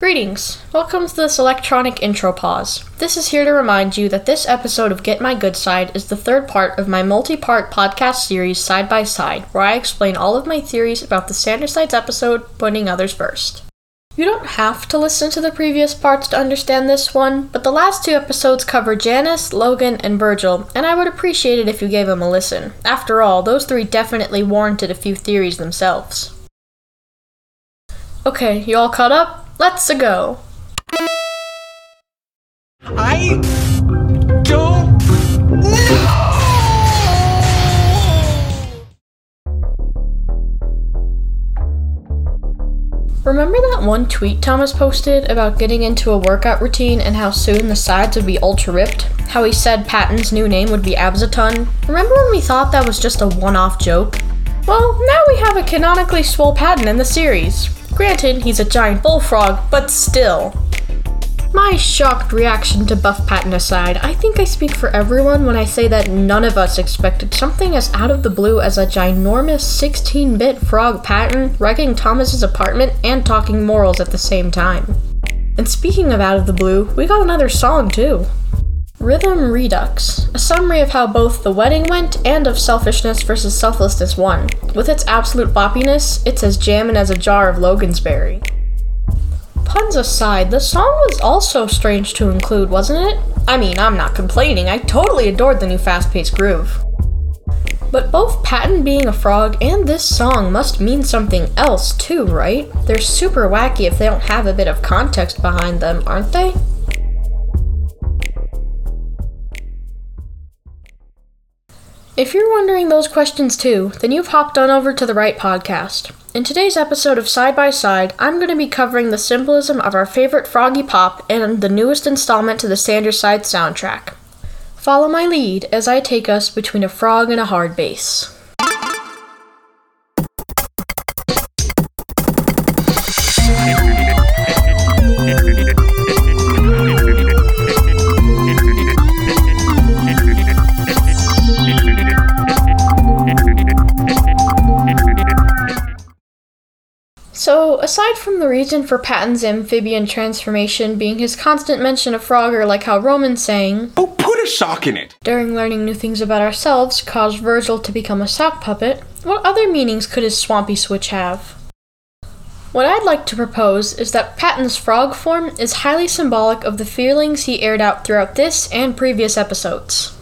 Greetings! Welcome to this electronic intro pause. This is here to remind you that this episode of Get My Good Side is the third part of my multi part podcast series Side by Side, where I explain all of my theories about the Sanders Sides episode, putting others first. You don't have to listen to the previous parts to understand this one, but the last two episodes cover Janus, Logan, and Virgil, and I would appreciate it if you gave them a listen. After all, those three definitely warranted a few theories themselves. Okay, you all caught up? Let's go. I don't know. Remember that one tweet Thomas posted about getting into a workout routine and how soon the sides would be ultra ripped? How he said Patton's new name would be Absaton? Remember when we thought that was just a one off joke? Well, now we have a canonically swole Patton in the series. Granted, he's a giant bullfrog, but still. My shocked reaction to Buff Patton aside, I think I speak for everyone when I say that none of us expected something as out of the blue as a ginormous 16 bit frog Patton wrecking Thomas's apartment and talking morals at the same time. And speaking of out of the blue, we got another song too. Rhythm Redux, a summary of how both the wedding went and of selfishness versus selflessness won. With its absolute boppiness, it's as jammin' as a jar of Logansberry. Puns aside, the song was also strange to include, wasn't it? I mean, I'm not complaining, I totally adored the new fast paced groove. But both Patton being a frog and this song must mean something else too, right? They're super wacky if they don't have a bit of context behind them, aren't they? If you're wondering those questions too, then you've hopped on over to the right podcast. In today's episode of Side by Side, I'm going to be covering the symbolism of our favorite Froggy Pop and the newest installment to the Sanders Side soundtrack. Follow my lead as I take us between a frog and a hard bass. Aside from the reason for Patton's amphibian transformation being his constant mention of Frogger, like how Roman sang, Oh, put a sock in it. during learning new things about ourselves caused Virgil to become a sock puppet, what other meanings could his swampy switch have? What I'd like to propose is that Patton's frog form is highly symbolic of the feelings he aired out throughout this and previous episodes.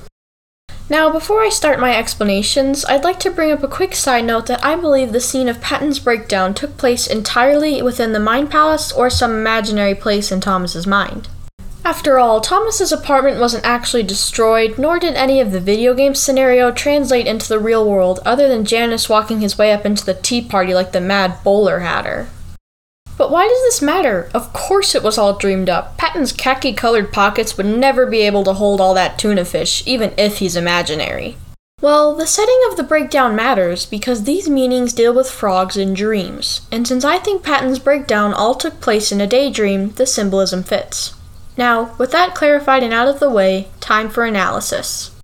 Now, before I start my explanations, I'd like to bring up a quick side note that I believe the scene of Patton's breakdown took place entirely within the Mind Palace or some imaginary place in Thomas's mind. After all, Thomas's apartment wasn't actually destroyed, nor did any of the video game scenario translate into the real world other than Janus walking his way up into the tea party like the mad bowler hatter. But why does this matter? Of course it was all dreamed up. Patton's khaki colored pockets would never be able to hold all that tuna fish, even if he's imaginary. Well, the setting of the breakdown matters because these meanings deal with frogs and dreams, and since I think Patton's breakdown all took place in a daydream, the symbolism fits. Now, with that clarified and out of the way, time for analysis.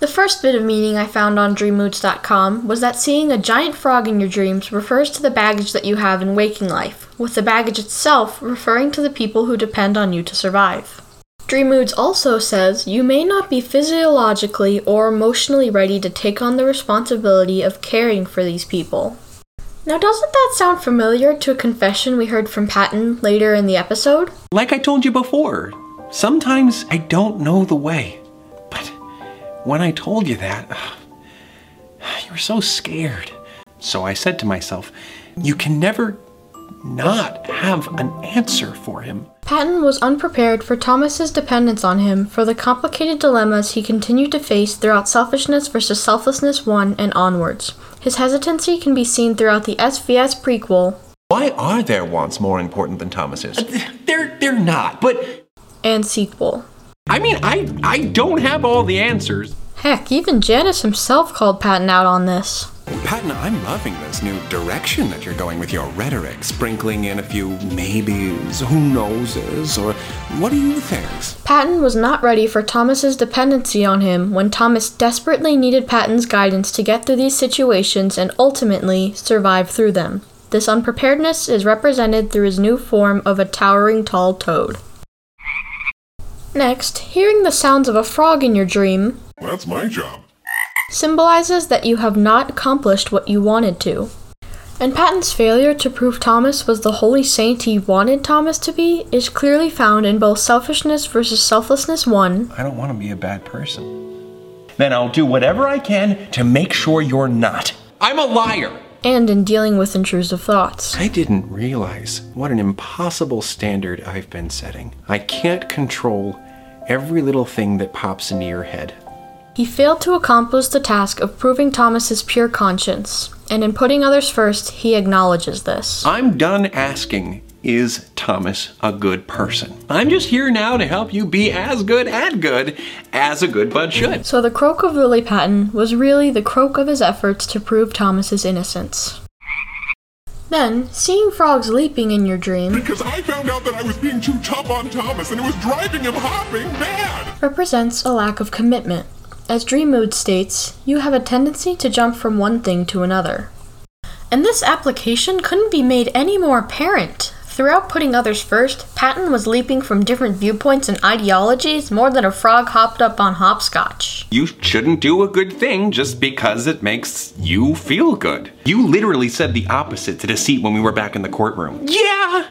The first bit of meaning I found on dreammoods.com was that seeing a giant frog in your dreams refers to the baggage that you have in waking life, with the baggage itself referring to the people who depend on you to survive. Dream Moods also says you may not be physiologically or emotionally ready to take on the responsibility of caring for these people. Now, doesn't that sound familiar to a confession we heard from Patton later in the episode? Like I told you before, sometimes I don't know the way. But when I told you that, you were so scared. So I said to myself, you can never not have an answer for him. Patton was unprepared for Thomas's dependence on him for the complicated dilemmas he continued to face throughout Selfishness versus Selflessness 1 and onwards. His hesitancy can be seen throughout the SVS prequel Why are their wants more important than Thomas's? Uh, they're they're not, but and sequel. I mean I I don't have all the answers. Heck, even Janus himself called Patton out on this. Patton, I'm loving this new direction that you're going with your rhetoric, sprinkling in a few maybes, who knowses, or what do you think? Patton was not ready for Thomas's dependency on him when Thomas desperately needed Patton's guidance to get through these situations and ultimately survive through them. This unpreparedness is represented through his new form of a towering tall toad. Next, hearing the sounds of a frog in your dream That's my job. symbolizes that you have not accomplished what you wanted to. And Patton's failure to prove Thomas was the holy saint he wanted Thomas to be is clearly found in both Selfishness versus Selflessness 1 I don't want to be a bad person. Then I'll do whatever I can to make sure you're not. I'm a liar! and in dealing with intrusive thoughts. I didn't realize what an impossible standard I've been setting. I can't control every little thing that pops into your head. He failed to accomplish the task of proving Thomas's pure conscience, and in putting others first, he acknowledges this. I'm done asking, is Thomas a good person? I'm just here now to help you be as good at good as a good bud should. So the croak of Lily Patton was really the croak of his efforts to prove Thomas's innocence. Then, seeing frogs leaping in your dream Because I found out that I was being too tough on Thomas and it was driving him hopping mad. represents a lack of commitment. As Dream Mood states, you have a tendency to jump from one thing to another. And this application couldn't be made any more apparent. Throughout putting others first, Patton was leaping from different viewpoints and ideologies more than a frog hopped up on hopscotch. You shouldn't do a good thing just because it makes you feel good. You literally said the opposite to Deceit when we were back in the courtroom. Yeah!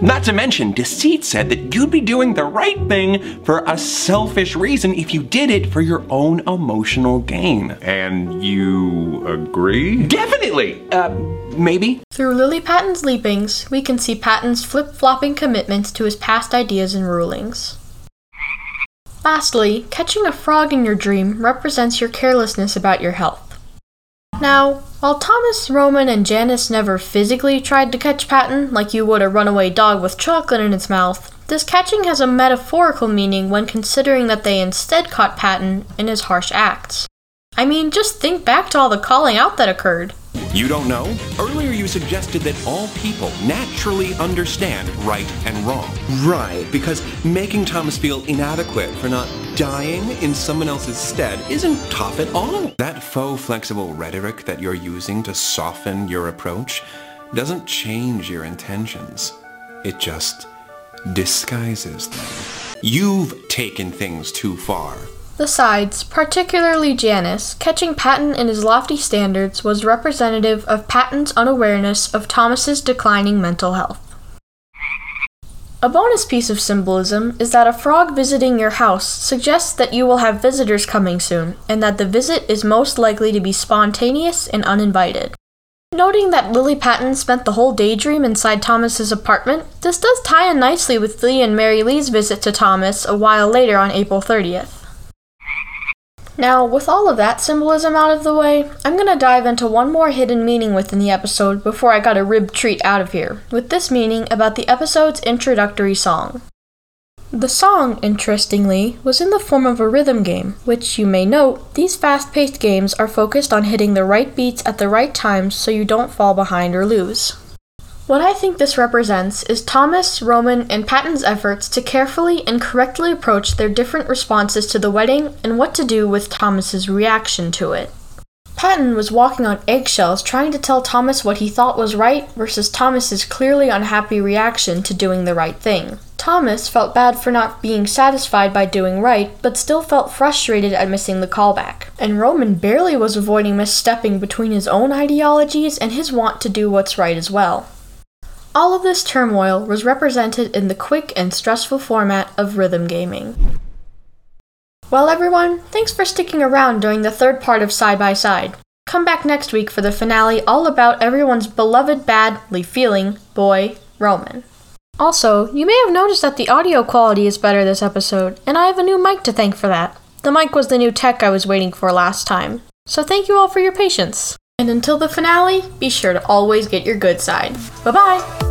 Not to mention, Deceit said that you'd be doing the right thing for a selfish reason if you did it for your own emotional gain. And you agree? Definitely! Uh, maybe? Through Lily Patton's leapings, we can see Patton's flip flopping commitments to his past ideas and rulings. Lastly, catching a frog in your dream represents your carelessness about your health. Now, while Thomas, Roman, and Janus never physically tried to catch Patton like you would a runaway dog with chocolate in its mouth, this catching has a metaphorical meaning when considering that they instead caught Patton in his harsh acts. I mean, just think back to all the calling out that occurred. You don't know? Earlier you suggested that all people naturally understand right and wrong. Right, because making Thomas feel inadequate for not dying in someone else's stead isn't tough at all. That faux flexible rhetoric that you're using to soften your approach doesn't change your intentions. It just disguises them. You've taken things too far. The sides, particularly Janus, catching Patton in his lofty standards was representative of Patton's unawareness of Thomas's declining mental health. A bonus piece of symbolism is that a frog visiting your house suggests that you will have visitors coming soon, and that the visit is most likely to be spontaneous and uninvited. Noting that Lily Patton spent the whole daydream inside Thomas's apartment, this does tie in nicely with Lee and Mary Lee's visit to Thomas a while later on April 30th. Now, with all of that symbolism out of the way, I'm gonna dive into one more hidden meaning within the episode before I got a rib treat out of here, with this meaning about the episode's introductory song. The song, interestingly, was in the form of a rhythm game, which you may note, these fast paced games are focused on hitting the right beats at the right times so you don't fall behind or lose. What I think this represents is Thomas, Roman, and Patton's efforts to carefully and correctly approach their different responses to the wedding and what to do with Thomas's reaction to it. Patton was walking on eggshells trying to tell Thomas what he thought was right versus Thomas's clearly unhappy reaction to doing the right thing. Thomas felt bad for not being satisfied by doing right, but still felt frustrated at missing the callback. And Roman barely was avoiding misstepping between his own ideologies and his want to do what's right as well. All of this turmoil was represented in the quick and stressful format of rhythm gaming. Well, everyone, thanks for sticking around during the third part of Side by Side. Come back next week for the finale all about everyone's beloved badly feeling boy, Roman. Also, you may have noticed that the audio quality is better this episode, and I have a new mic to thank for that. The mic was the new tech I was waiting for last time. So thank you all for your patience. And until the finale, be sure to always get your good side. Bye bye!